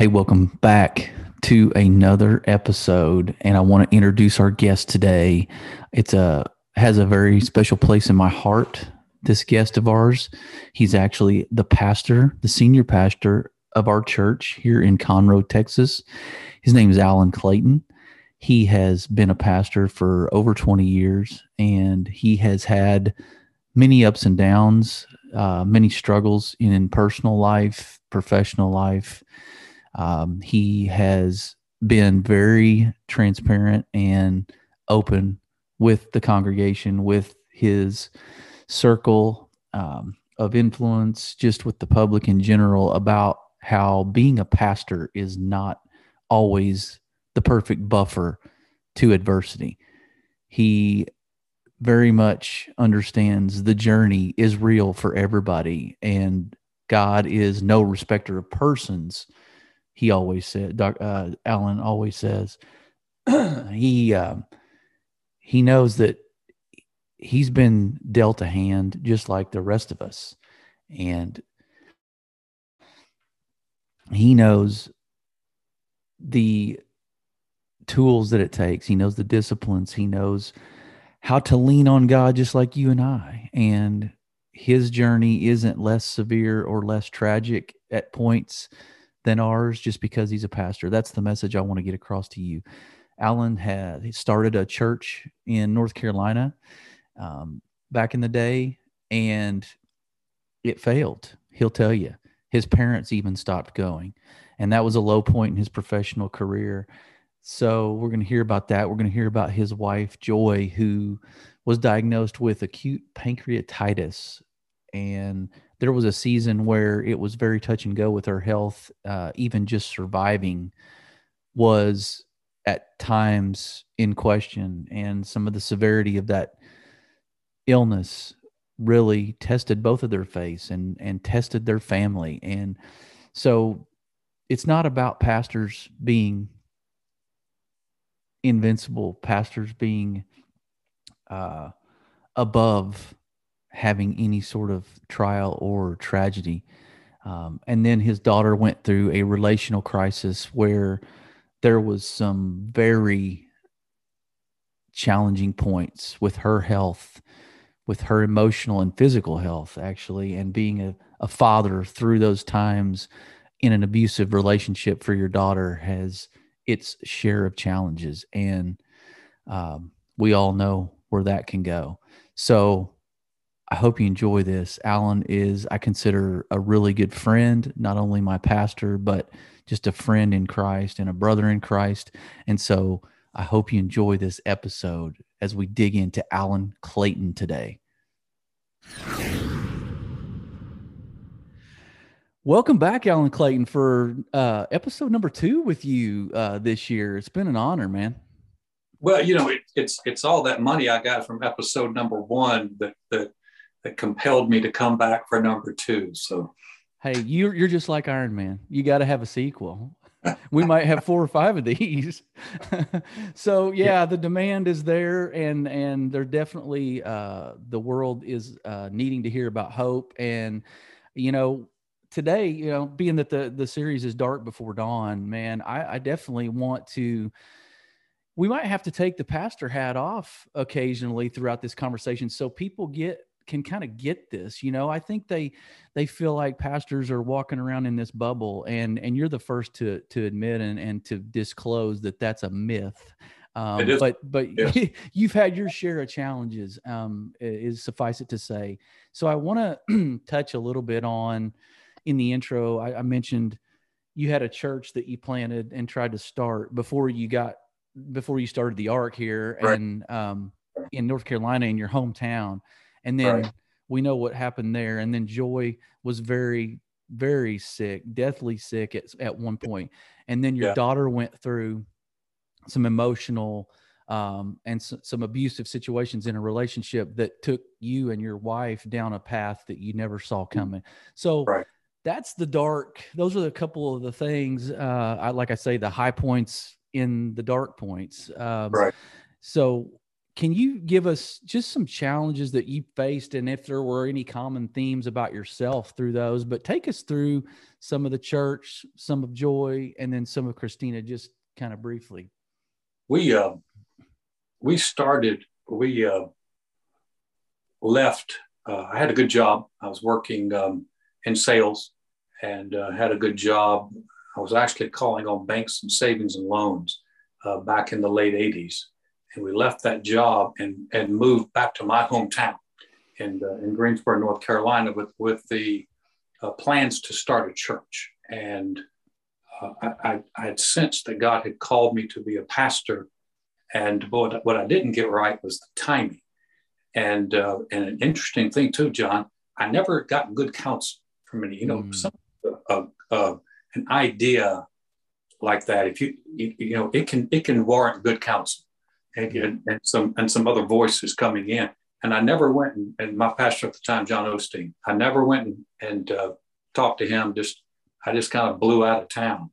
Hey, welcome back to another episode, and I want to introduce our guest today. It's a has a very special place in my heart. This guest of ours, he's actually the pastor, the senior pastor of our church here in Conroe, Texas. His name is Alan Clayton. He has been a pastor for over 20 years, and he has had many ups and downs, uh, many struggles in personal life, professional life. Um, he has been very transparent and open with the congregation, with his circle um, of influence, just with the public in general, about how being a pastor is not always the perfect buffer to adversity. He very much understands the journey is real for everybody and God is no respecter of persons. He always said, Doc, uh, Alan always says, he um, he knows that he's been dealt a hand just like the rest of us, and he knows the tools that it takes. He knows the disciplines. He knows how to lean on God just like you and I. And his journey isn't less severe or less tragic at points than ours just because he's a pastor. That's the message I want to get across to you. Alan had started a church in North Carolina um, back in the day, and it failed. He'll tell you. His parents even stopped going, and that was a low point in his professional career. So we're going to hear about that. We're going to hear about his wife Joy, who was diagnosed with acute pancreatitis, and there was a season where it was very touch and go with her health. Uh, even just surviving was at times in question, and some of the severity of that illness really tested both of their faith and and tested their family. And so, it's not about pastors being invincible, pastors being uh, above having any sort of trial or tragedy. Um, and then his daughter went through a relational crisis where there was some very challenging points with her health, with her emotional and physical health, actually, and being a, a father through those times in an abusive relationship for your daughter has its share of challenges. And um, we all know where that can go. So I hope you enjoy this. Alan is, I consider, a really good friend, not only my pastor, but just a friend in Christ and a brother in Christ. And so I hope you enjoy this episode as we dig into Alan Clayton today. Welcome back, Alan Clayton, for uh, episode number two with you uh, this year. It's been an honor, man. Well, you know, it, it's it's all that money I got from episode number one that that that compelled me to come back for number two. So, Hey, you're you're just like Iron Man. You got to have a sequel. we might have four or five of these. so yeah, the demand is there, and and they're definitely uh, the world is uh, needing to hear about hope. And you know, today, you know, being that the the series is dark before dawn, man, I, I definitely want to. We might have to take the pastor hat off occasionally throughout this conversation, so people get can kind of get this you know i think they they feel like pastors are walking around in this bubble and and you're the first to to admit and and to disclose that that's a myth um, but but yes. you've had your share of challenges um, is suffice it to say so i want to touch a little bit on in the intro I, I mentioned you had a church that you planted and tried to start before you got before you started the Ark here right. and um, in north carolina in your hometown and then right. we know what happened there and then joy was very very sick deathly sick at, at one point and then your yeah. daughter went through some emotional um, and s- some abusive situations in a relationship that took you and your wife down a path that you never saw mm. coming so right. that's the dark those are a couple of the things uh, I, like i say the high points in the dark points um, right so can you give us just some challenges that you faced and if there were any common themes about yourself through those but take us through some of the church some of joy and then some of christina just kind of briefly. We uh we started we uh left uh, i had a good job. I was working um, in sales and uh, had a good job. I was actually calling on banks and savings and loans uh, back in the late 80s and we left that job and, and moved back to my hometown in, uh, in Greensboro, North Carolina, with, with the uh, plans to start a church. And uh, I, I, had sensed that God had called me to be a pastor. And what, what I didn't get right was the timing. And, uh, and an interesting thing, too, John, I never got good counsel from any, you know, mm. some, an idea like that. If you, you, you know, it can, it can warrant good counsel and, and some and some other voices coming in. And I never went and, and my pastor at the time, John Osteen, I never went and, and uh, talked to him. Just I just kind of blew out of town.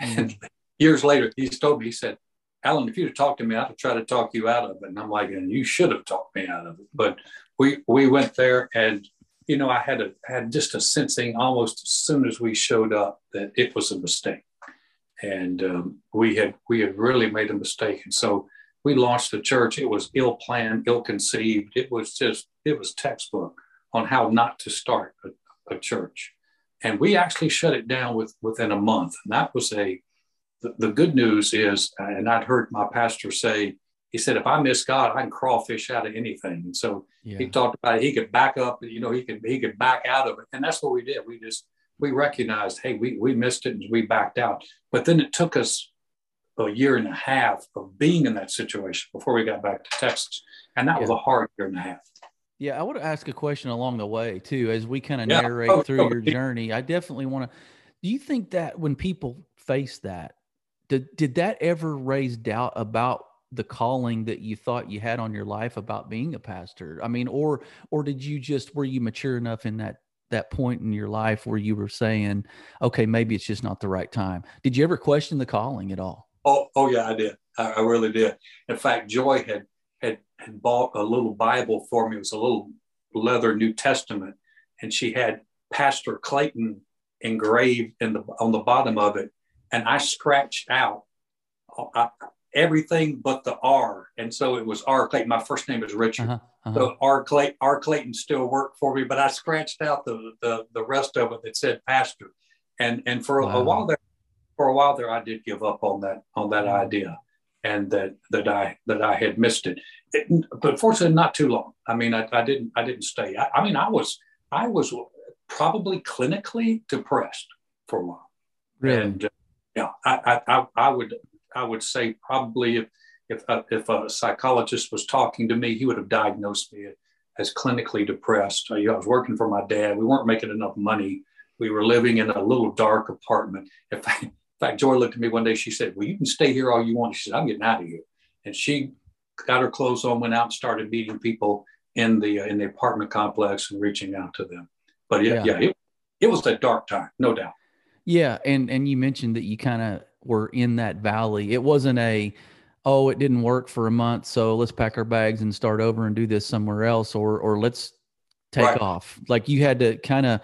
And years later, he's told me, he said, Alan, if you'd have talked to me, I'd have tried to talk you out of it. And I'm like, and you should have talked me out of it. But we we went there and you know, I had a had just a sensing almost as soon as we showed up that it was a mistake. And um, we had we had really made a mistake. And so we launched the church. It was ill planned, ill conceived. It was just, it was textbook on how not to start a, a church. And we actually shut it down with, within a month. And that was a, the, the good news is, and I'd heard my pastor say, he said, if I miss God, I can crawfish out of anything. And so yeah. he talked about it. He could back up, you know, he could, he could back out of it. And that's what we did. We just, we recognized, hey, we, we missed it and we backed out. But then it took us a year and a half of being in that situation before we got back to Texas. And that yeah. was a hard year and a half. Yeah, I want to ask a question along the way too, as we kind of yeah. narrate oh, through oh, your journey. I definitely want to. Do you think that when people face that, did did that ever raise doubt about the calling that you thought you had on your life about being a pastor? I mean, or or did you just were you mature enough in that that point in your life where you were saying, okay, maybe it's just not the right time? Did you ever question the calling at all? Oh, oh yeah, I did. I, I really did. In fact, Joy had, had had bought a little Bible for me. It was a little leather New Testament, and she had Pastor Clayton engraved in the on the bottom of it, and I scratched out uh, everything but the R, and so it was R Clayton. My first name is Richard, uh-huh, uh-huh. so R Clayton R Clayton still worked for me, but I scratched out the the, the rest of it that said Pastor, and and for wow. a while there for a while there, I did give up on that on that mm-hmm. idea, and that that I that I had missed it. it but fortunately, not too long. I mean, I, I didn't I didn't stay. I, I, mean, I was I was probably clinically depressed for a while. Really? And uh, yeah, I, I I would I would say probably if if a, if a psychologist was talking to me, he would have diagnosed me as clinically depressed. Uh, I was working for my dad. We weren't making enough money. We were living in a little dark apartment. In fact, in fact, Joy looked at me one day. She said, Well, you can stay here all you want. She said, I'm getting out of here. And she got her clothes on, went out and started meeting people in the uh, in the apartment complex and reaching out to them. But yeah, yeah, yeah it, it was a dark time, no doubt. Yeah, and and you mentioned that you kind of were in that valley. It wasn't a oh, it didn't work for a month, so let's pack our bags and start over and do this somewhere else, or or let's take right. off. Like you had to kind of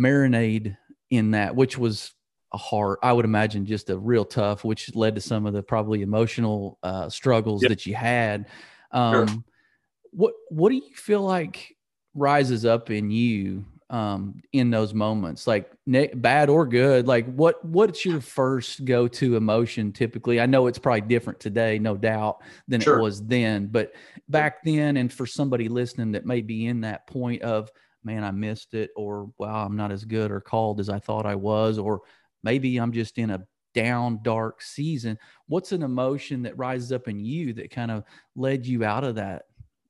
marinate in that, which was a hard, I would imagine, just a real tough, which led to some of the probably emotional uh, struggles yep. that you had. Um, sure. What What do you feel like rises up in you um, in those moments, like ne- bad or good? Like what What's your first go to emotion typically? I know it's probably different today, no doubt, than sure. it was then. But back then, and for somebody listening that may be in that point of man, I missed it, or wow, I'm not as good or called as I thought I was, or maybe I'm just in a down, dark season. What's an emotion that rises up in you that kind of led you out of that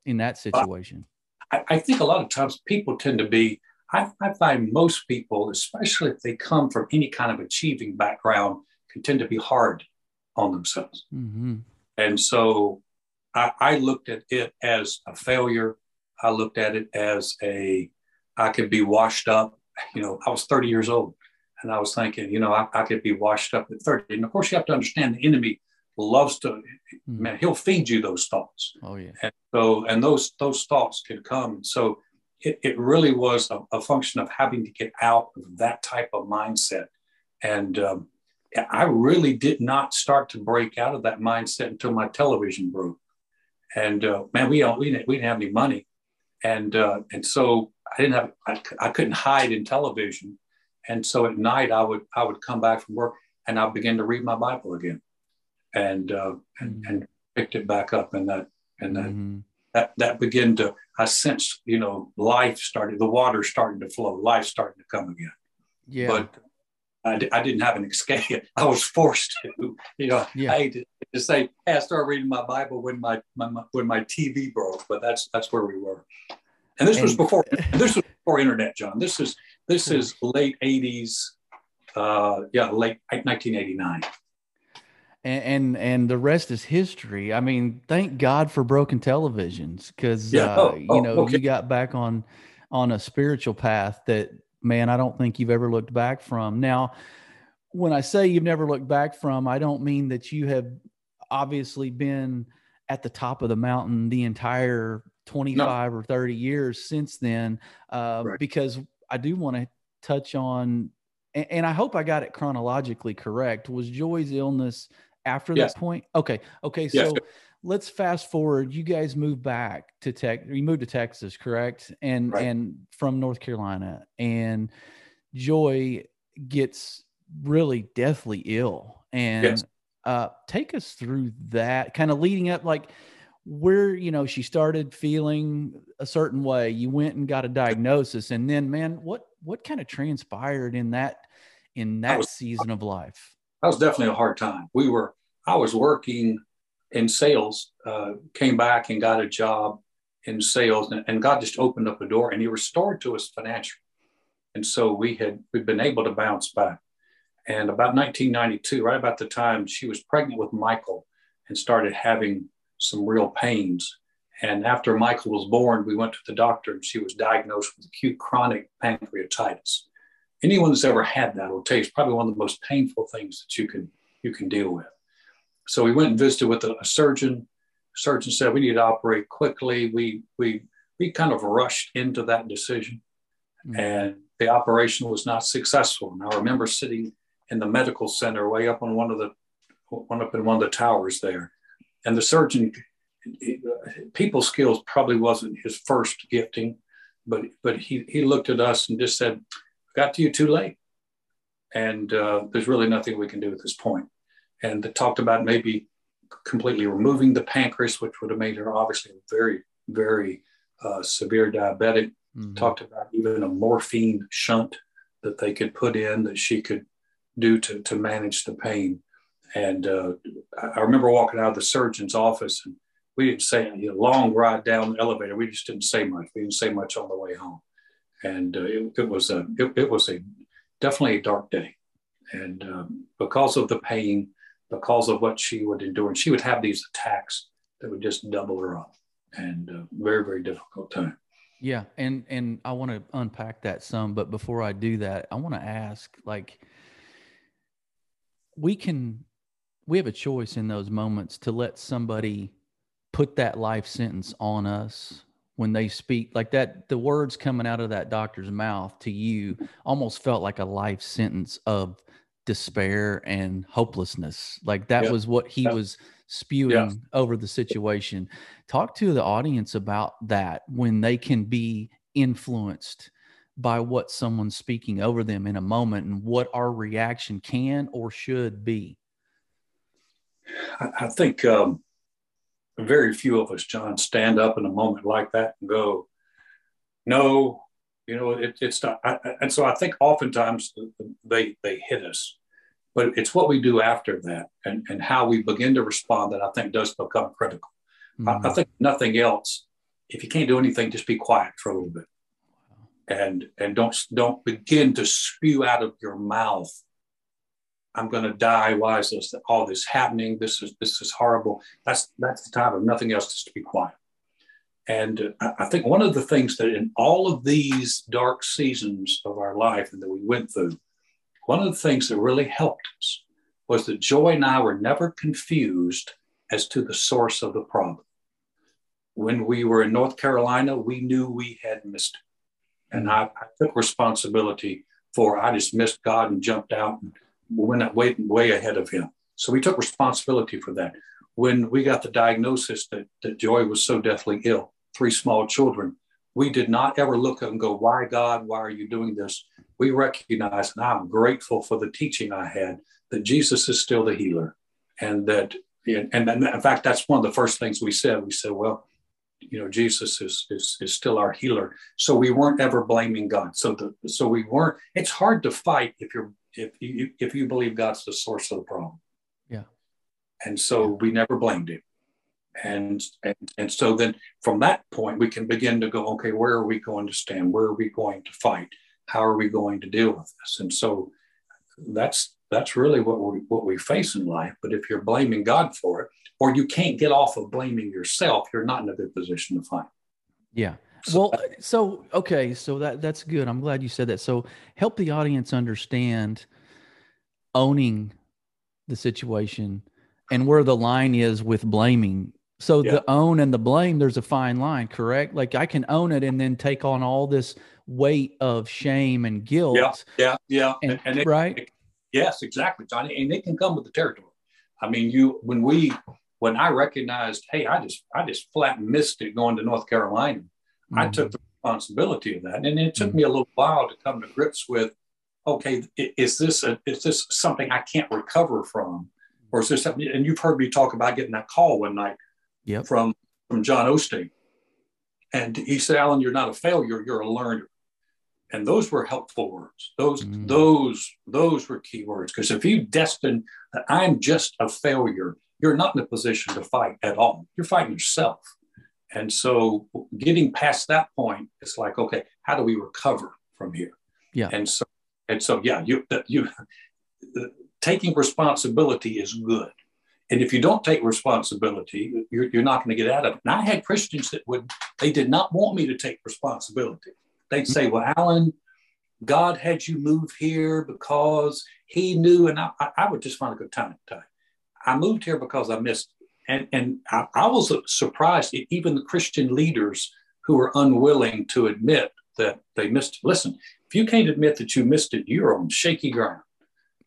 in that situation? I, I think a lot of times people tend to be, I, I, find most people, especially if they come from any kind of achieving background, can tend to be hard on themselves. Mm-hmm. And so I, I looked at it as a failure. I looked at it as a, I could be washed up. You know, I was 30 years old. And I was thinking, you know, I, I, could be washed up at 30. And of course, you have to understand the enemy loves to, Mm. man, he'll feed you those thoughts. Oh yeah. And so, and those those thoughts can come. So it, it really was a, a function of having to get out of that type of mindset. And um, I really did not start to break out of that mindset until my television broke. And uh, man, we don't we didn't, we didn't have any money, and uh, and so I didn't have I, I couldn't hide in television. And so at night I would I would come back from work and I began to read my Bible again, and uh, and, Mhm. and picked it back up and that and that Mhm. that that began to I sensed you know life started the water starting to flow life starting to come again Yeah. but I, I didn't have an escape I was forced to you know Yeah. I hate to, to say hey, I started reading my Bible when my, my, my when my TV broke but that's that's where we were and this was before this was before internet John this is this Cool. is late 80s uh yeah late 1989 and, and and the rest is history. I mean, thank God for broken televisions because Yeah. uh, Oh, you oh, know okay. you got back on on a spiritual path that man I don't think you've ever looked back from. Now, when I say you've never looked back from, I don't mean that you have obviously been at the top of the mountain the entire 25 or 30 years since then uh, Right. because I do want to touch on and, and I hope I got it chronologically correct. Was Joy's illness after Yes. that point? Okay. Okay. Yes. So let's fast forward. You guys moved back to Tech. You moved to Texas, correct? And Right. and from North Carolina. And Joy gets really deathly ill. And Yes. uh, take us through that kind of leading up, like where you know she started feeling a certain way. You went and got a diagnosis, and then man, what what kind of transpired in that in that was- season of life? that was definitely a hard time. We were, I was working in sales, uh, came back and got a job in sales, and, and God just opened up a door and He restored to us financially. And so we had we'd been able to bounce back. And about 1992, right about the time she was pregnant with Michael and started having some real pains. And after Michael was born, we went to the doctor and she was diagnosed with acute chronic pancreatitis anyone that's ever had that will tell you it's probably one of the most painful things that you can you can deal with. So we went and visited with a, a surgeon. Surgeon said we need to operate quickly. We we we kind of rushed into that decision, Mm. and the operation was not successful. And I remember sitting in the medical center way up on one of the one up in one of the towers there, and the surgeon. People skills probably wasn't his first gifting, but but he he looked at us and just said, got to you too late. And uh, there's really nothing we can do at this point. And they talked about maybe completely removing the pancreas, which would have made her obviously very, very uh, severe diabetic. Mhm. Talked about even a morphine shunt that they could put in that she could do to, to manage the pain. And uh, I remember walking out of the surgeon's office and we didn't say a long ride down the elevator. We just didn't say much. We didn't say much on the way home. And uh, it, it was a it, it was a definitely a dark day. And um, because of the pain because of what she would endure and she would have these attacks that would just double her up. And uh, very very difficult time. Yeah, and and I want to unpack that some, but before I do that, I want to ask like we can we have a choice in those moments to let somebody put that life sentence on us when they speak like that the words coming out of that doctor's mouth to you almost felt like a life sentence of despair and hopelessness like that Yeah. was what he Yeah. was spewing over the situation talk to the audience about that when they can be influenced by what someone's speaking over them in a moment and what our reaction can or should be I, I think um, very few of us john stand up in a moment like that and go no you know it, it's not I, and so i think oftentimes they they hit us but it's what we do after that and, and how we begin to respond that i think does become critical I, I Mhm. think nothing else. If you can't do anything, just be quiet for a little bit, and and don't don't begin to spew out of your mouth. I'm going to die. Why is this all this happening? This is this is horrible. That's that's the time of nothing else, just to be quiet. And uh, I think one of the things that in all of these dark seasons of our life and that we went through, one of the things that really helped us was that Joy and I were never confused as to the source of the problem. When we were in North Carolina, we knew we had missed it. And I, I took responsibility for I just missed God and jumped out and went way, way ahead of him. So we took responsibility for that. When we got the diagnosis that, that Joy was so deathly ill, three small children, we did not ever look and go, Why, God, why are you doing this? We recognized, and I'm grateful for the teaching I had, that Jesus is still the healer. And that, and, and in fact, that's one of the first things we said. We said, Well, you know, Jesus is, is, is still our healer. So we weren't ever blaming God. So the, so we weren't, it's hard to fight if you're, if you, if you believe God's the source of the problem. Yeah. And so we never blamed him. And, and and so then from that point we can begin to go okay where are we going to stand? Where are we going to fight? How are we going to deal with this? And so that's that's really what we what we face in life. But if you're blaming god for it or you can't get off of blaming yourself you're not in a good position to fight. Yeah well so okay so that that's good i'm glad you said that so help the audience understand owning the situation and where the line is with blaming so yeah. the own and the blame, there's a fine line, correct? Like I can own it and then take on all this weight of shame and guilt. Yeah, yeah, yeah. And, and it, right? It, yes, exactly, Johnny. And it can come with the territory. I mean, you when we when I recognized, hey, I just I just flat missed it going to North Carolina. Mm-hmm. I took the responsibility of that, and it took mm-hmm. me a little while to come to grips with, okay, is this a, is this something I can't recover from, or is this something? And you've heard me talk about getting that call one night yep. from from John Osteen. And he said, Alan, you're not a failure, you're a learner. And those were helpful words. Those, mm. those, those were key words. Because if you destine that I'm just a failure, you're not in a position to fight at all. You're fighting yourself. And so getting past that point, it's like, okay, how do we recover from here? Yeah. And so, and so, yeah, you, you, taking responsibility is good. And if you don't take responsibility, you're, you're not going to get out of it. And I had Christians that would, they did not want me to take responsibility. They'd say, well, Alan, God had you move here because he knew. And I, I would just find a good time. time. I moved here because I missed. And, and I, I was surprised, even the Christian leaders who were unwilling to admit that they missed. Listen, if you can't admit that you missed it, you're on shaky ground.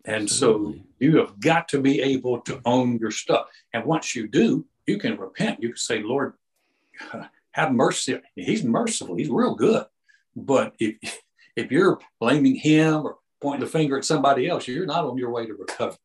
And Absolutely. so you have got to be able to own your stuff. And once you do, you can repent. You can say, Lord, have mercy. He's merciful. He's real good. But if if you're blaming him or pointing the finger at somebody else, you're not on your way to recovery.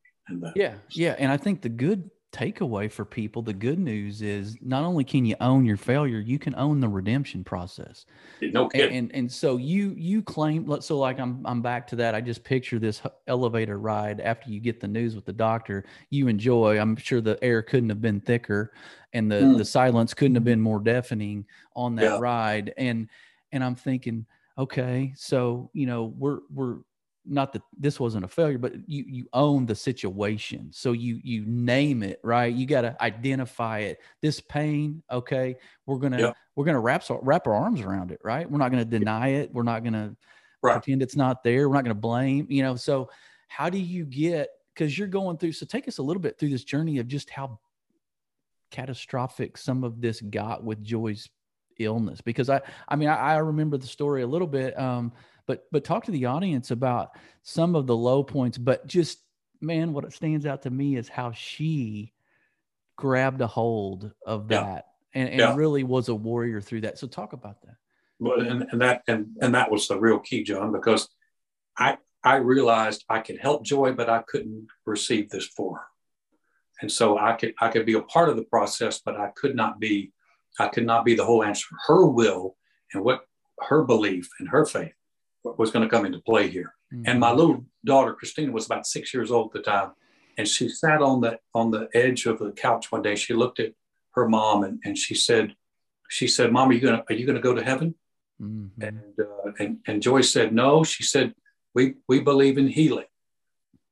Yeah, yeah. And I think the good takeaway for people the good news is not only can you own your failure you can own the redemption process no kidding. And, and, and so you you claim so like i'm i'm back to that i just picture this elevator ride after you get the news with the doctor you enjoy i'm sure the air couldn't have been thicker and the mm. the silence couldn't have been more deafening on that yeah. ride and and i'm thinking okay so you know we're we're not that this wasn't a failure but you you own the situation. So you you name it right? You got to identify it. This pain okay we're gonna yeah. we're gonna wrap wrap our arms around it right? We're not gonna deny it. We're not gonna right. pretend it's not there. We're not gonna blame you know? So how do you get because you're going through so take us a little bit through this journey of just how catastrophic some of this got with joy's illness because i i mean i, I remember the story a little bit. Um but but talk to the audience about some of the low points but just man what it stands out to me is how she grabbed a hold of that yeah. and, and yeah. really was a warrior through that so talk about that well and, and that and, and that was the real key john because i i realized i could help joy but i couldn't receive this for her and so i could i could be a part of the process but i could not be i could not be the whole answer her will and what her belief and her faith was going to come into play here. Mm-hmm. And my little daughter Christina was about six years old at the time, and she sat on the on the edge of the couch one day. She looked at her mom and, and she said, she said, "Mom, are you gonna are you gonna go to heaven?" Mm-hmm. And, uh, and and Joyce said, "No." She said, "We we believe in healing."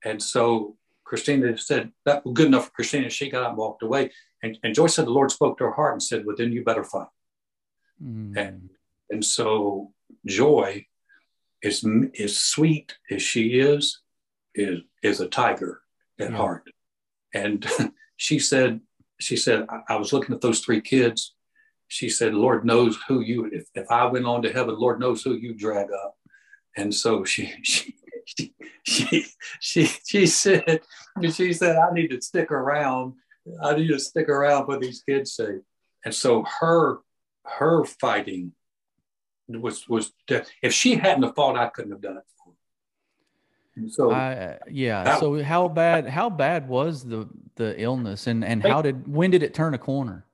And so Christina said, "That was good enough for Christina." She got up and walked away. And, and Joyce said, "The Lord spoke to her heart and said, well, then you better fight." Mm-hmm. And and so Joy as, as sweet as she is, is, is a tiger. at Yeah. heart. And she said, she said, I, I was looking at those three kids. She said, Lord knows who you, if, if I went on to heaven, Lord knows who you drag up. And so she, she, she, she, she, she said, she said, I need to stick around. I need to stick around for these kids' sake. And so her, her fighting was, was, de- if she hadn't have fought, I couldn't have done it. And so I, yeah. That- So how bad, how bad was the, the illness and, and how did, when did it turn a corner?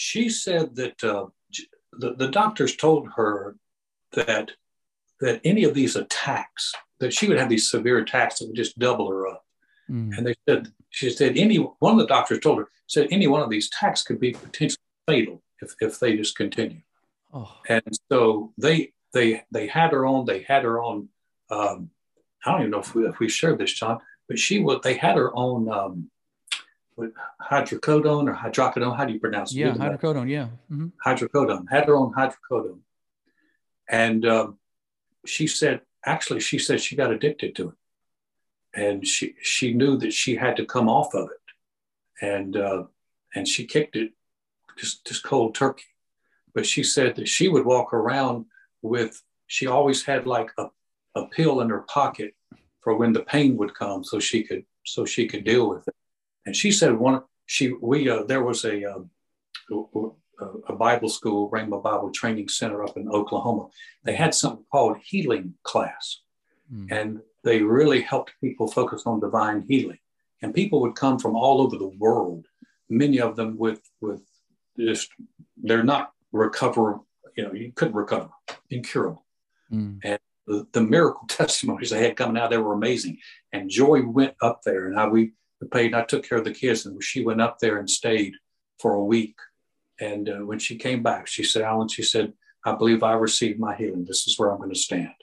she said that uh, the, the doctors told her that that any of these attacks that she would have these severe attacks that would just double her up Mm. and they said she said any one of the doctors told her said any one of these attacks could be potentially fatal if, if they just continue Oh, and so they they they had her on they had her on um, i don't even know if we, if we shared this john but she was they had her on um, hydrocodone or hydrocodone how do you pronounce it yeah. You're the best Hydrocodone. Yeah. hmm hydrocodone, had her on hydrocodone. And um, she said, actually, she said she got addicted to it. And she, she knew that she had to come off of it. And, uh, and she kicked it just, just cold turkey. But she said that she would walk around with, she always had like a, a pill in her pocket for when the pain would come so she could, so she could deal with it. And she said one, she, we, uh, there was a, um, a, a Bible school, Rhema Bible Training Center up in Oklahoma. They had something called healing class, Mm. and they really helped people focus on divine healing. And people would come from all over the world. Many of them with with just they're not recover. You know, you couldn't recover, incurable. Mm. The, the miracle testimonies they had coming out, they were amazing. And Joy went up there, and I we paid. I took care of the kids, and she went up there and stayed for a week. And uh, when she came back, she said, Alan, she said, I believe I received my healing. This is where I'm going to stand.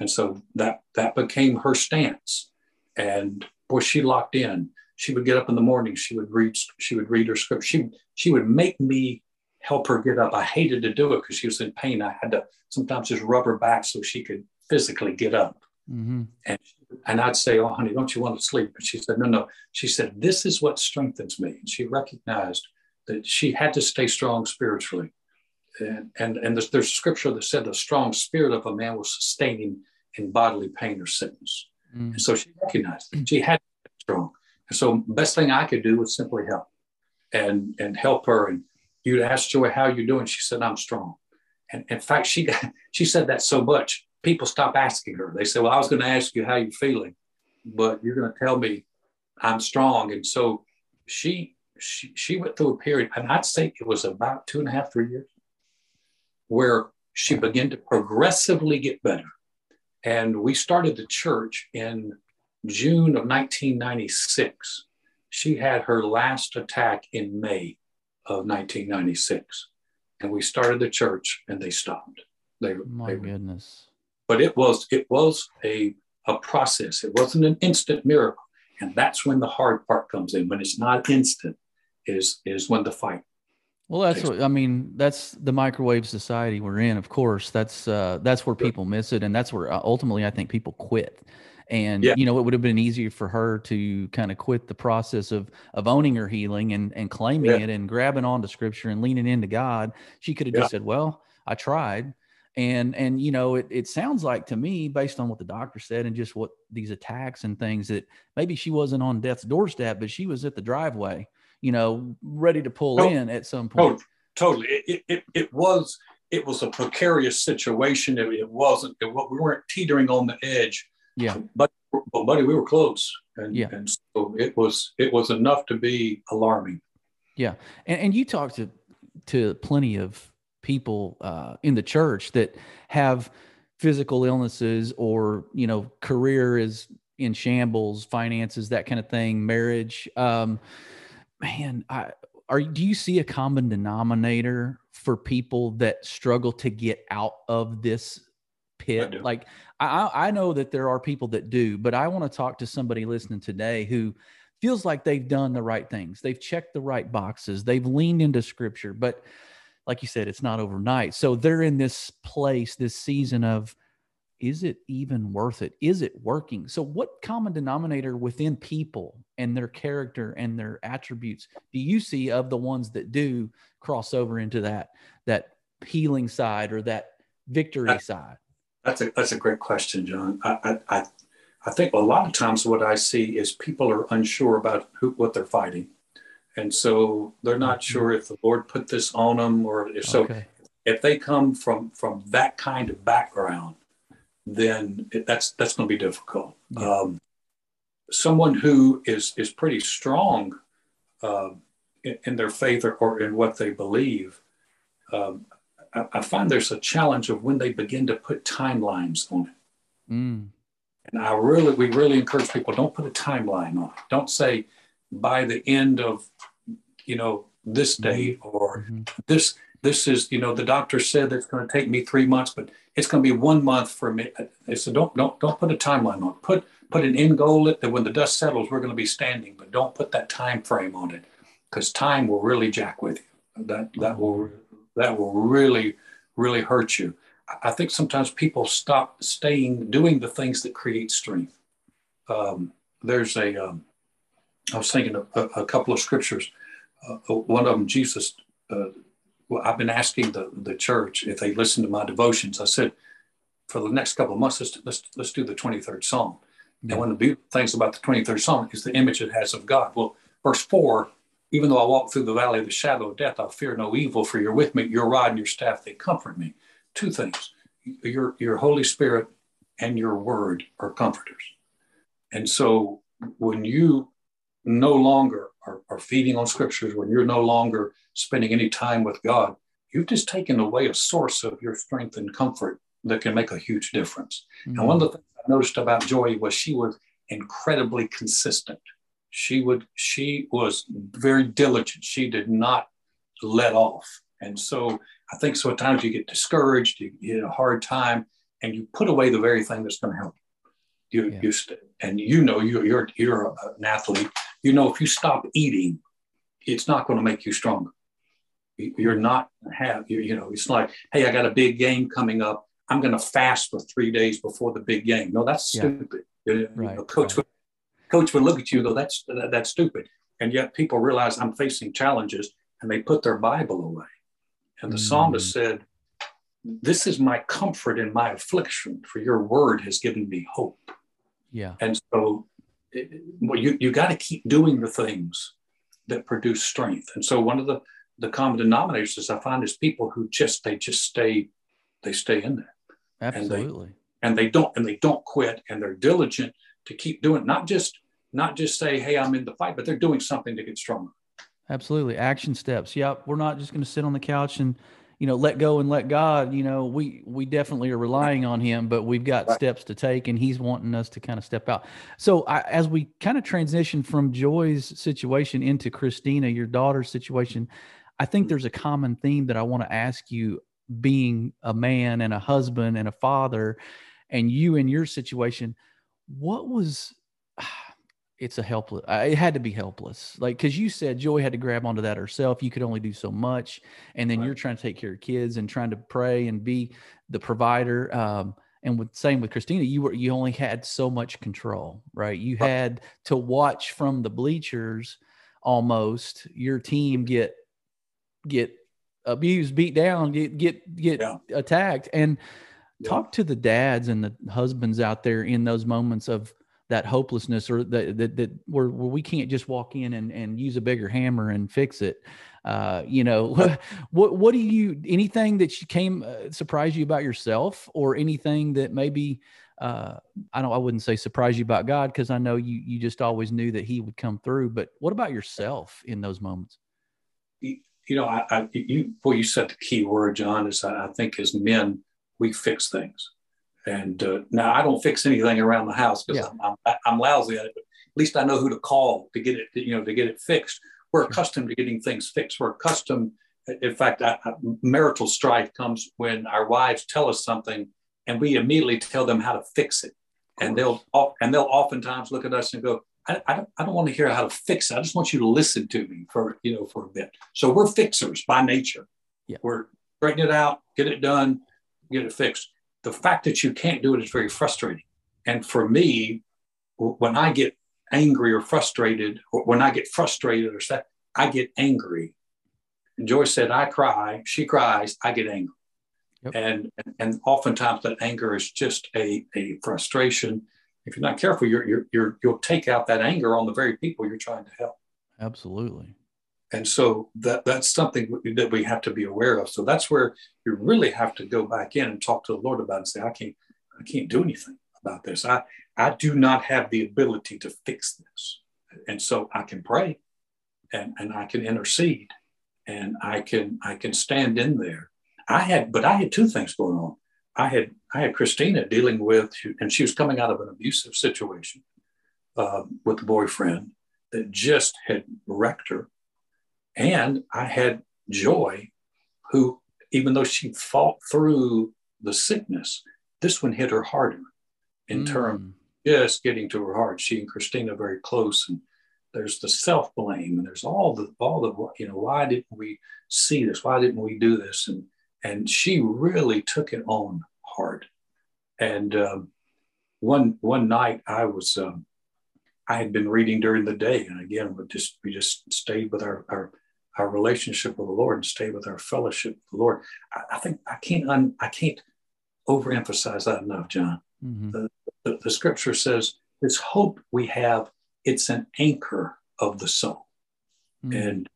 And so that that became her stance. And boy, she locked in. She would get up in the morning. She would read. She would read her script. She she would make me help her get up. I hated to do it because she was in pain. I had to sometimes just rub her back so she could physically get up. hmm And and I'd say, "Oh, honey, don't you want to sleep?" And she said, "No, no." She said, "This is what strengthens me." And she recognized that she had to stay strong spiritually. And and and there's, there's scripture that said the strong spirit of a man will sustain him in bodily pain or sickness. Mm. And so she recognized it. she had to be strong. And so best thing I could do was simply help and and help her. And you'd ask Joy, how you doing? She said, I'm strong. And in fact, she she said that so much, people stopped asking her. They said, Well, I was going to ask you how you're feeling, but you're going to tell me I'm strong. And so she she she went through a period, and I'd say it was about two and a half, three years, where she began to progressively get better. And we started the church in June of 1996. She had her last attack in May of 1996. And we started the church and they stopped. They, My they goodness. but it was it was a a process. It wasn't an instant miracle. And that's when the hard part comes in. When it's not instant, is is when the fight. Well, that's what I mean. That's the microwave society we're in. Of course, that's uh, that's where people miss it, and that's where uh, ultimately I think people quit. And Yeah. you know, it would have been easier for her to kind of quit the process of of owning her healing and and claiming Yeah. it and grabbing onto Scripture and leaning into God. She could have just said, "Well, I tried." And and you know, it it sounds like to me, based on what the doctor said and just what these attacks and things, that maybe she wasn't on death's doorstep, but she was at the driveway, you know, ready to pull Oh, in at some oh, point. Totally, totally. It, it, it, it was it was a precarious situation. It, it wasn't. It, we weren't teetering on the edge. Yeah. But but buddy, we were close. And Yeah. and so it was it was enough to be alarming. Yeah. And, and you talk to to plenty of people uh, in the church that have physical illnesses or you know career is in shambles, finances, that kind of thing, marriage. Um, man, I are do you see a common denominator for people that struggle to get out of this pit? do. Like I, I I know that there are people that do, but I want to talk to somebody listening today who feels like they've done the right things. They've checked the right boxes. They've leaned into scripture, but like you said, it's not overnight. So they're in this place, this season of is it even worth it? Is it working? So, what common denominator within people and their character and their attributes do you see of the ones that do cross over into that that healing side or that victory that, side? That's a that's a great question, John. I, I I think a lot of times what I see is people are unsure about who what they're fighting, and so they're not mm-hmm. sure if the Lord put this on them or if so. Okay. If they come from from that kind of background, then it, that's that's going to be difficult. Yeah. Um, someone who is is pretty strong uh, in, in, their faith or, or, in what they believe, um, I, I, find there's a challenge of when they begin to put timelines on it. Mm. And I really, we really encourage people don't put a timeline on it. Don't say by the end of, you know, this mm-hmm. date or mm-hmm. this this is, you know, the doctor said it's going to take me three months, but it's going to be one month for me. Said, don't, don't, don't put a timeline on it. Put, put an end goal that when the dust settles, we're going to be standing, but don't put that time frame on it because time will really jack with you. That, that will, that will really, really hurt you. I think sometimes people stop staying, doing the things that create strength. Um, there's a. Um, I was thinking a, a couple of scriptures. Uh, one of them, Jesus uh, well, I've been asking the, the church if they listen to my devotions. I said, for the next couple of months, let's, let's, let's do the 23rd Psalm. Yeah. And one of the beautiful things about the 23rd Psalm is the image it has of God. Well, verse 4 even though I walk through the valley of the shadow of death, I'll fear no evil, for you're with me, your rod and your staff, they comfort me. Two things your, your Holy Spirit and your word are comforters. And so when you no longer are, are feeding on scriptures, when you're no longer spending any time with God, you've just taken away a source of your strength and comfort that can make a huge difference. Mm-hmm. And one of the things I noticed about Joy was she was incredibly consistent. She would she was very diligent. She did not let off. And so I think sometimes you get discouraged, you, you get a hard time, and you put away the very thing that's going to help you. You, yeah. you st- and you know you, you're you're an athlete you know if you stop eating it's not going to make you stronger you're not have you, you know it's like hey i got a big game coming up i'm going to fast for three days before the big game no that's stupid yeah. you right, know, coach right. Coach would look at you and go that's that's stupid and yet people realize i'm facing challenges and they put their bible away and the mm. psalmist said this is my comfort in my affliction for your word has given me hope yeah and so well, you, you got to keep doing the things that produce strength. And so one of the, the common denominators is I find is people who just, they just stay, they stay in there. Absolutely. And they, and they don't, and they don't quit and they're diligent to keep doing, not just, not just say, Hey, I'm in the fight, but they're doing something to get stronger. Absolutely. Action steps. Yep. We're not just going to sit on the couch and, you know let go and let god you know we we definitely are relying on him but we've got right. steps to take and he's wanting us to kind of step out so I, as we kind of transition from joy's situation into christina your daughter's situation i think mm-hmm. there's a common theme that i want to ask you being a man and a husband and a father and you in your situation what was it's a helpless it had to be helpless like because you said joy had to grab onto that herself you could only do so much and then right. you're trying to take care of kids and trying to pray and be the provider um, and with same with christina you were you only had so much control right you had to watch from the bleachers almost your team get get abused beat down get get get yeah. attacked and yeah. talk to the dads and the husbands out there in those moments of that hopelessness or that that, that where, where we can't just walk in and, and use a bigger hammer and fix it. Uh, you know what what do you anything that you came uh, surprise you about yourself or anything that maybe uh, I don't I wouldn't say surprise you about God because I know you you just always knew that he would come through but what about yourself in those moments? You, you know I, I you well you said the key word John is I think as men we fix things and uh, now I don't fix anything around the house because yeah. I'm, I'm, lousy at it. But at least I know who to call to get it, you know, to get it fixed. We're accustomed to getting things fixed. We're accustomed. In fact, I, I, marital strife comes when our wives tell us something, and we immediately tell them how to fix it, and they'll and they'll oftentimes look at us and go, I, I, don't, I don't want to hear how to fix it. I just want you to listen to me for you know for a bit. So we're fixers by nature. Yeah. We're straighten it out, get it done, get it fixed the fact that you can't do it is very frustrating. And for me, when I get angry or frustrated, or when I get frustrated or sad, I get angry. And Joyce said, I cry, she cries, I get angry. Yep. And and oftentimes that anger is just a, a frustration. If you're not careful, you're, you're, you're, you'll take out that anger on the very people you're trying to help. Absolutely. And so that that's something that we have to be aware of. So that's where you really have to go back in and talk to the Lord about and say, I can't, I can't do anything about this. I, I do not have the ability to fix this. And so I can pray and, and I can intercede and I can I can stand in there. I had, but I had two things going on. I had I had Christina dealing with, and she was coming out of an abusive situation uh, with a boyfriend that just had wrecked her, and I had Joy, who even though she fought through the sickness, this one hit her harder in mm. terms just getting to her heart. She and Christina very close, and there's the self blame, and there's all the all the you know why didn't we see this? Why didn't we do this? And and she really took it on hard. And um, one one night I was um, I had been reading during the day, and again we just we just stayed with our our, our relationship with the Lord and stay with our fellowship with the Lord. I, I think I can't un, I can't overemphasize that enough, John. Mm-hmm. The, the, the scripture says this hope we have it's an anchor of the soul, mm-hmm. and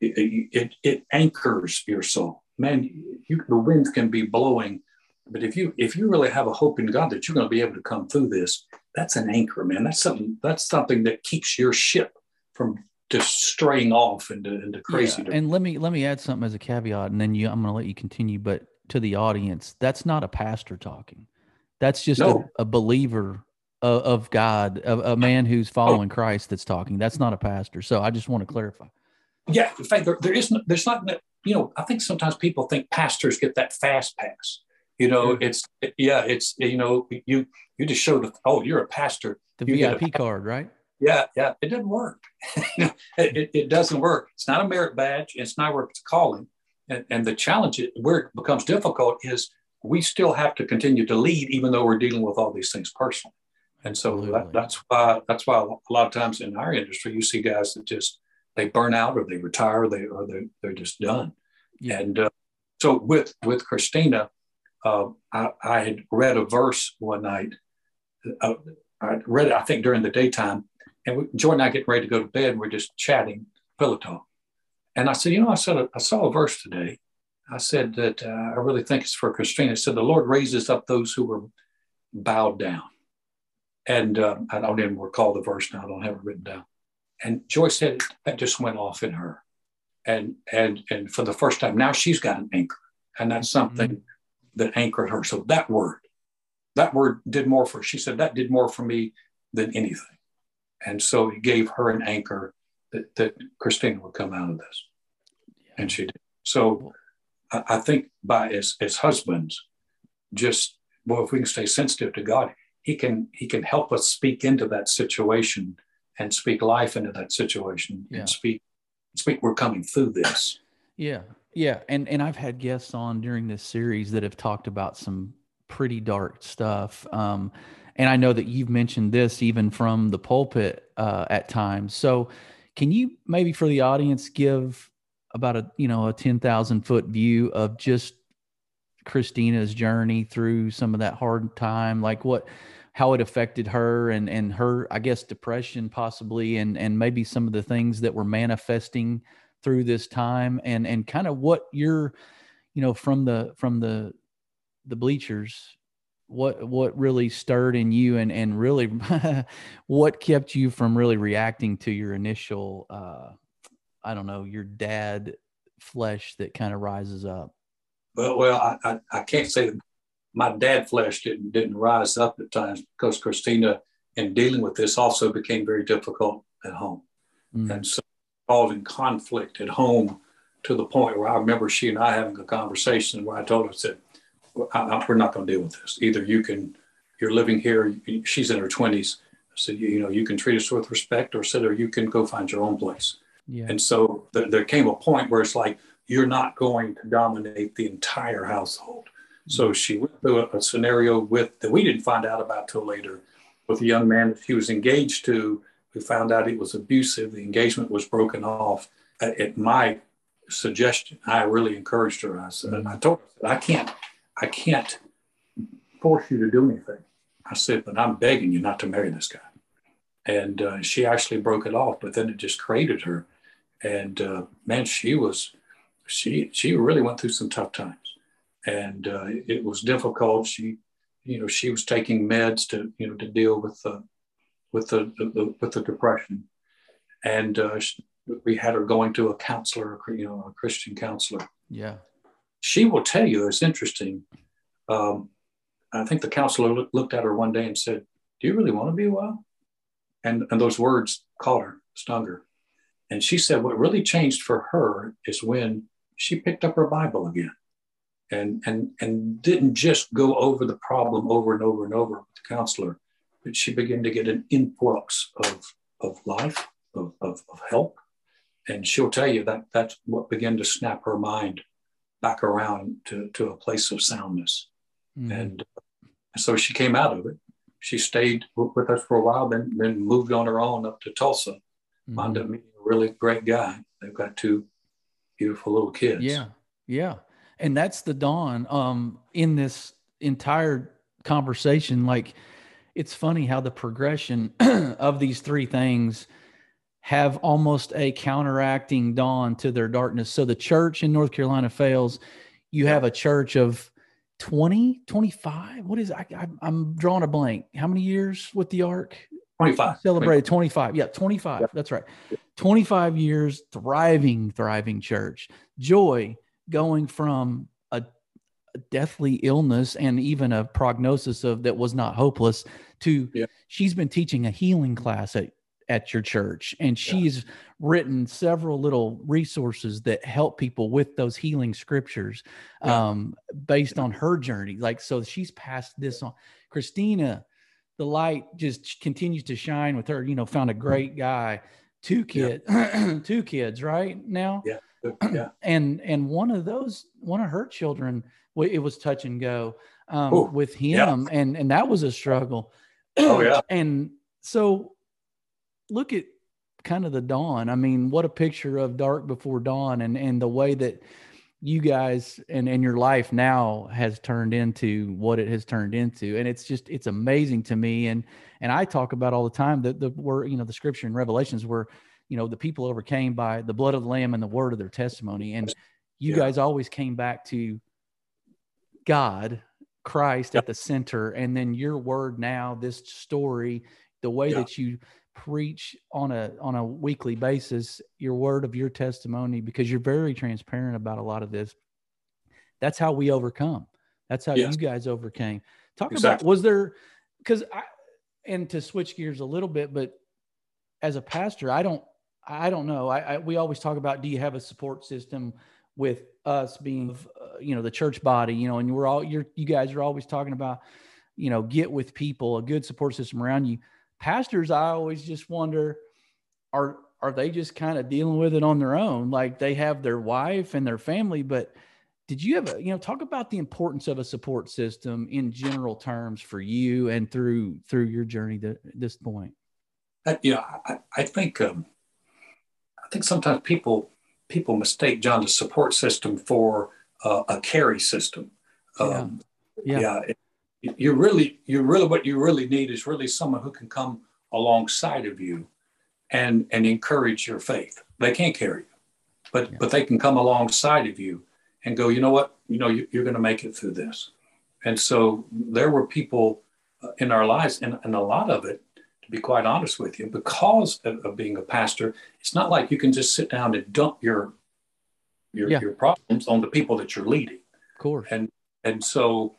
it, it, it anchors your soul man, you, the wind can be blowing, but if you if you really have a hope in God that you're going to be able to come through this, that's an anchor, man. That's something that's something that keeps your ship from just straying off into, into crazy. Yeah, and let me let me add something as a caveat, and then you I'm going to let you continue. But to the audience, that's not a pastor talking. That's just no. a, a, believer of, of God, a, a, man who's oh. following oh. Christ that's talking. That's not a pastor. So I just want to clarify. Yeah, in fact, there, there isn't. there's not you know, I think sometimes people think pastors get that fast pass. You know, yeah. it's yeah, it's you know, you you just show the oh, you're a pastor. The you VIP card, right? Yeah, yeah, it doesn't work. it, it, it, doesn't work. It's not a merit badge. It's not it's calling. And, and the challenge where it becomes difficult is we still have to continue to lead, even though we're dealing with all these things personally. And so that, that's why that's why a lot of times in our industry you see guys that just they burn out or they retire or they or they they're just done. Yeah. And uh, so with with Christina, uh, I, I, had read a verse one night. Uh, I read it, I think, during the daytime, and we, Joy and I getting ready to go to bed. And we're just chatting, pillow talk. And I said, you know, I said I saw a verse today. I said that uh, I really think it's for Christina. It said the Lord raises up those who were bowed down. And uh, I don't even recall the verse now. I don't have it written down. And Joy said that just went off in her. And and and for the first time, now she's got an anchor. And that's mm-hmm. something mm-hmm. that anchored her. So that word, that word did more for she said that did more for me than anything. And so it gave her an anchor that, that Christina would come out of this. And she did. So I, I think by as as husbands, just well, if we can stay sensitive to God, He can He can help us speak into that situation and speak life into that situation yeah. and speak speak we're coming through this yeah yeah and and i've had guests on during this series that have talked about some pretty dark stuff um and i know that you've mentioned this even from the pulpit uh, at times. So can you maybe for the audience give about a you know a 10,000 foot view of just Christina's journey through some of that hard time? Like what how it affected her and and her I guess depression possibly and and maybe some of the things that were manifesting through this time? And and kind of what you're you know from the from the the bleachers what what really stirred in you and and really what kept you from really reacting to your initial uh I don't know your dad flesh that kind of rises up well well I, I, I can't say my dad flesh didn't didn't rise up at times because Christina, in dealing with this, also became very difficult at home, mm. and so involving conflict at home to the point where I remember she and I having a conversation where I told her, I said, I, "We're not going to deal with this. Either you can, you're living here. She's in her twenties. I said, you, you know, you can treat us with respect, or said, or you can go find your own place." Yeah. And so th- there came a point where it's like you're not going to dominate the entire household So mm-hmm. she went through a, a scenario with that we didn't find out about till later with a young man that she was engaged to. We found out it was abusive. The engagement was broken off. At, at my suggestion, I really encouraged her. I said, mm-hmm. I told her, I can't, I can't force you to do anything. I said, but I'm begging you not to marry this guy. And uh, she actually broke it off, but then it just created her. And uh, man, she was, she she really went through some tough times, and uh, it was difficult. She, you know, she was taking meds to you know to deal with the with the, the with the depression, and uh, she, we had her going to a counselor, you know, a Christian counselor. Yeah, she will tell you. It's interesting. Um, I think the counselor looked at her one day and said, "Do you really want to be well?" And and those words caught her, stung her, and she said, "What really changed for her is when she picked up her Bible again, and and and didn't just go over the problem over and over and over with the counselor, but she began to get an influx of of life, of of, of help, and she'll tell you that that's what began to snap her mind back around to, to a place of soundness. Mm-hmm. And so she came out of it. She stayed with us for a while, then then moved on her own up to Tulsa. Mm-hmm. Wound up meeting a really great guy. They've got two beautiful little kids. Yeah, yeah, and that's the dawn. Um, in this entire conversation, like it's funny how the progression of these three things have almost a counteracting dawn to their darkness. So the church in North Carolina fails. You have a church of 20, 25. What is I, I am drawing a blank. How many years with the Ark? 25. Celebrated 25. Yeah, 25. Yep. That's right. 25 years, thriving, thriving church. Joy going from a, a deathly illness and even a prognosis of that was not hopeless to yep. she's been teaching a healing class at at your church and she's yeah. written several little resources that help people with those healing scriptures yeah. um, based on her journey like so she's passed this on christina the light just continues to shine with her. You know, found a great guy, two kids, yeah. two kids, right now. Yeah, yeah. and and one of those, one of her children, it was touch and go um, Ooh, with him, and and that was a struggle. Oh yeah. and so, look at kind of the dawn. I mean, what a picture of dark before dawn, and and the way that you guys and, and your life now has turned into what it has turned into and it's just it's amazing to me and and i talk about all the time that the word you know the scripture and revelations where you know the people overcame by the blood of the lamb and the word of their testimony and you yeah. guys always came back to god christ at the center and then your word now this story the way yeah. that you preach on a on a weekly basis your word of your testimony because you're very transparent about a lot of this. That's how we overcome. That's how yes. you guys overcame. Talk exactly. about was there because i and to switch gears a little bit but as a pastor i don't i don't know. I, I we always talk about do you have a support system with us being uh, you know the church body you know and we're all you're you guys are always talking about you know get with people a good support system around you pastors, I always just wonder, are are they just kind of dealing with it on their own? Like they have their wife and their family, but did you have a, you know, talk about the importance of a support system in general terms for you and through through your journey to this point? Uh, yeah, I, I think um, I think sometimes people people mistake John's support system for uh, a carry system. Um, yeah, yeah. yeah you really, you really, what you really need is really someone who can come alongside of you and and encourage your faith. They can't carry you, but yeah. but they can come alongside of you and go. You know what? You know you, are going to make it through this. And so there were people uh, in our lives, and, and a lot of it, to be quite honest with you, because of, of being a pastor, it's not like you can just sit down and dump your your, yeah. your problems on the people that you're leading. Of course. And and so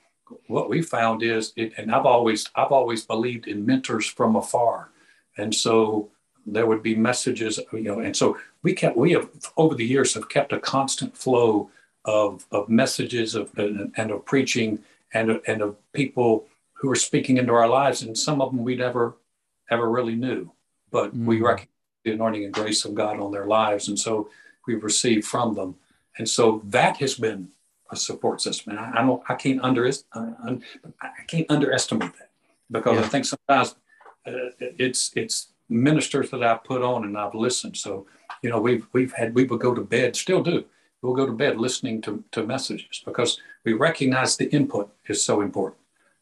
what we found is, it, and I've always I've always believed in mentors from afar, and so there would be messages, you know, and so we kept we have over the years have kept a constant flow of of messages of and, and of preaching and and of people who are speaking into our lives, and some of them we never ever really knew, but mm-hmm. we recognize the anointing and grace of God on their lives, and so we've received from them, and so that has been a support system, and I, I don't, I can't under, I, I can't underestimate that because Yeah. I think sometimes uh, it's it's ministers that I put on and I've listened. So you know, we've we've had we would go to bed, still do. We'll go to bed listening to to messages because we recognize the input is so important.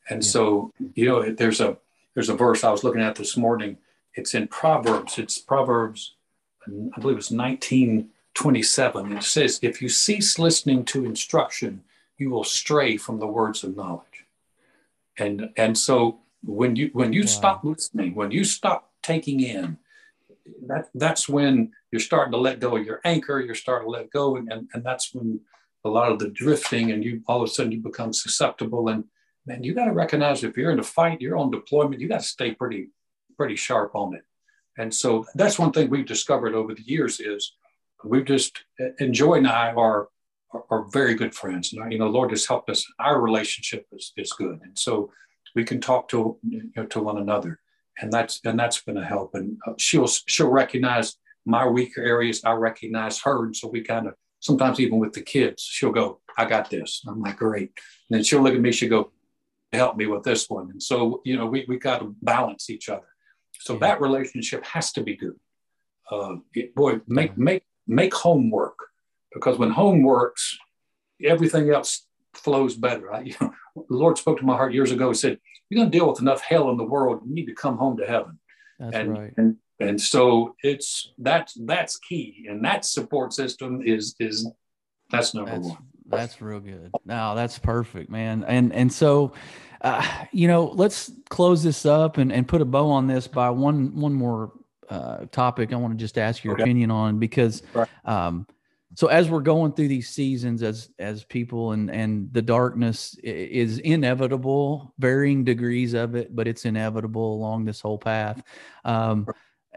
And Yeah. so you know, there's a there's a verse I was looking at this morning. It's in Proverbs. It's Proverbs, I believe it's 1927. It says, "If you cease listening to instruction, you will stray from the words of knowledge." And and so when you when you Wow. stop listening, when you stop taking in, that that's when you're starting to let go of your anchor. You're starting to let go, and and, and that's when a lot of the drifting, and you all of a sudden you become susceptible. And man, you got to recognize if you're in a fight, you're on deployment. You got to stay pretty pretty sharp on it. And so that's one thing we've discovered over the years is we've just and Joy and I are are, are very good friends. And you know, Lord has helped us. Our relationship is is good, and so we can talk to you know, to one another, and that's and that's been a help. And uh, she'll she'll recognize my weaker areas. I recognize her, and so we kind of sometimes even with the kids, she'll go, "I got this." I'm like, "Great," and then she'll look at me. She'll go, "Help me with this one." And so you know, we we got to balance each other. So Yeah. that relationship has to be good. Uh, it- boy, make make make home work because when home works, everything else flows better. I, you know, the Lord spoke to my heart years ago. He said, "You're going to deal with enough hell in the world. You need to come home to heaven." That's and, right. and and so it's that's that's key, and that support system is is that's number That's one. that's real good. No, that's perfect, man. And and so, uh, you know, let's close this up and and put a bow on this by one one more uh, topic. I want to just ask your Okay. opinion on because, um, so as we're going through these seasons, as as people and and the darkness is inevitable, varying degrees of it, but it's inevitable along this whole path. Um,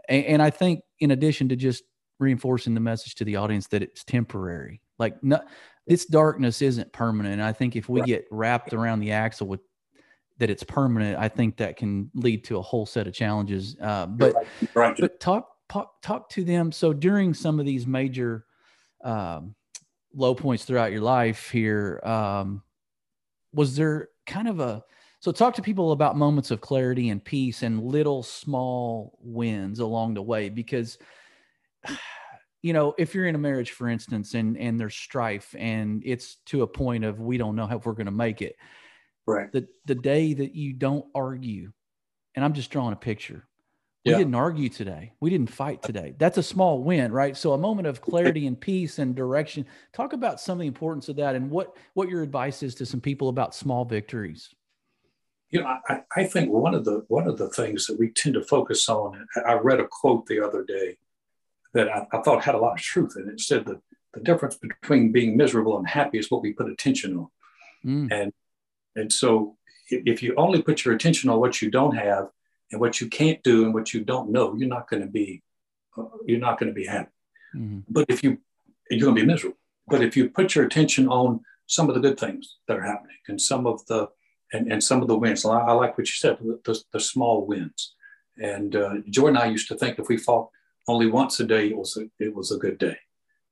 and, and I think in addition to just reinforcing the message to the audience that it's temporary, like no, this darkness isn't permanent. And I think if we get wrapped around the axle with that it's permanent, I think that can lead to a whole set of challenges. Uh, but right, but talk talk talk to them. So during some of these major um, low points throughout your life here, um, was there kind of a so talk to people about moments of clarity and peace and little small wins along the way because you know if you're in a marriage for instance and and there's strife and it's to a point of we don't know how if we're going to make it right. the the day that you don't argue and i'm just drawing a picture we Yeah. didn't argue today we didn't fight today that's a small win right so a moment of clarity and peace and direction talk about some of the importance of that and what what your advice is to some people about small victories You know, I, I think one of the one of the things that we tend to focus on. I read a quote the other day that I, I thought had a lot of truth in it. It said that the difference between being miserable and happy is what we put attention on. Mm, And and so if, you only put your attention on what you don't have and what you can't do and what you don't know, you're not going to be you're not going to be happy. mhm, But if you you're going to be miserable. But if you put your attention on some of the good things that are happening and some of the and, and some of the wins, I, I like what you said, the, the, small wins. And uh, Joy and I used to think if we fought only once a day, it was a, it was a good day.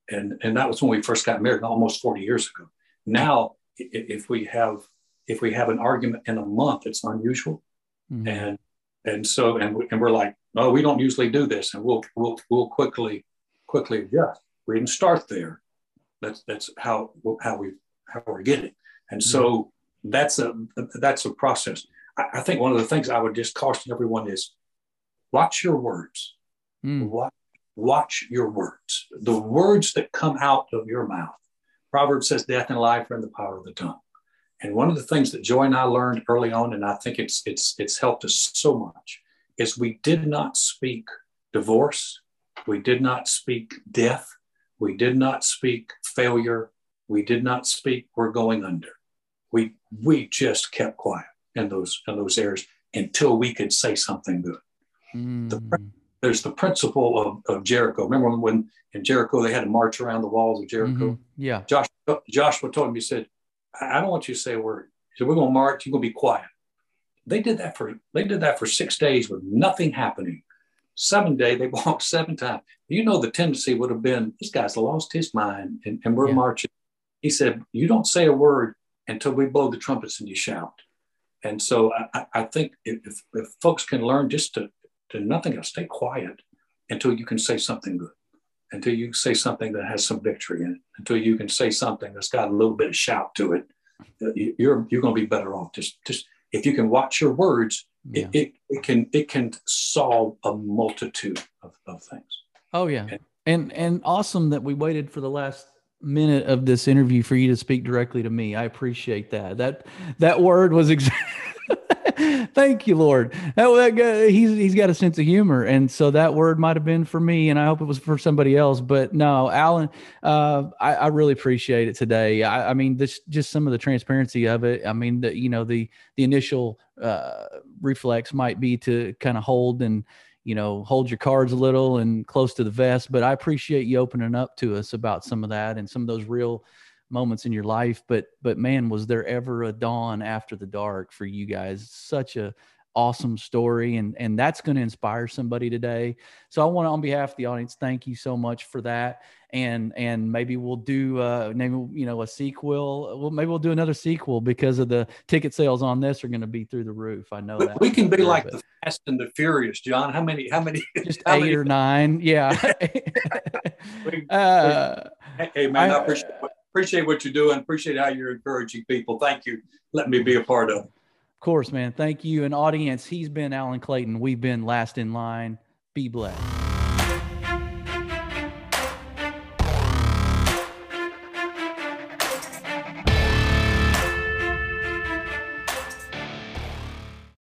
And and that was when we first got married, almost 40 years ago. Now, if we have if we have an argument in a month, it's unusual. Mhm. and and so and, we, and we're like oh we don't usually do this. And we'll we'll we'll quickly quickly adjust. We didn't start there. That's that's how how we how we're getting. And so that's a that's a process. I, I think one of the things i would just caution everyone is watch your words. Mm, watch, watch your words. The words that come out of your mouth. Proverbs says death and life are in the power of the tongue and one of the things that Joy and I learned early on, and I think it's it's it's helped us so much, is we did not speak divorce, we did not speak death, we did not speak failure, we did not speak we're going under. We we just kept quiet in those in those areas until we could say something good. mm, There's the principle of, of Jericho. Remember when, when in Jericho they had to march around the walls of Jericho? mhm, yeah Josh, Joshua told him, he said, I don't want you to say a word. He said, We're going to march, you're going to be quiet. They did that for they did that for six days with nothing happening. Seven day, they walked seven times. You know the tendency would have been this guy's lost his mind and, and we're Yeah. marching. he said, You don't say a word until we blow the trumpets and you shout. And so I, I think if, if folks can learn just to, to nothing else, stay quiet until you can say something good, until you say something that has some victory in it, until you can say something that's got a little bit of shout to it, uh, you're, you're going to be better off. Just, just if you can watch your words, yeah. it, it, it, can, it can solve a multitude of, of things. Oh yeah. And, and, and awesome that we waited for the last minute of this interview for you to speak directly to me. I appreciate that. That that word was exactly. Thank you, Lord. That, that guy, he's he's got a sense of humor, and so that word might have been for me, and I hope it was for somebody else. But no, Alan, uh, I, I, really appreciate it today. I, I, mean, this just some of the transparency of it. I mean, the you know the the initial uh, reflex might be to kind of hold and you know, hold your cards a little and close to the vest. But I appreciate you opening up to us about some of that and some of those real moments in your life. But but man, was there ever a dawn after the dark for you guys? Such a awesome story and and that's going to inspire somebody today so i want to on behalf of the audience thank you so much for that and and maybe we'll do uh maybe you know a sequel well maybe we'll do another sequel because of the ticket sales on this are going to be through the roof i know we, that we can be like the fast and the furious john how many how many just how eight many? or nine yeah uh, hey man I, I appreciate, appreciate what you're doing appreciate how you're encouraging people thank you let me be a part of. of course, man. Thank you. And audience, he's been Alan Clayton. We've been last in line. Be blessed.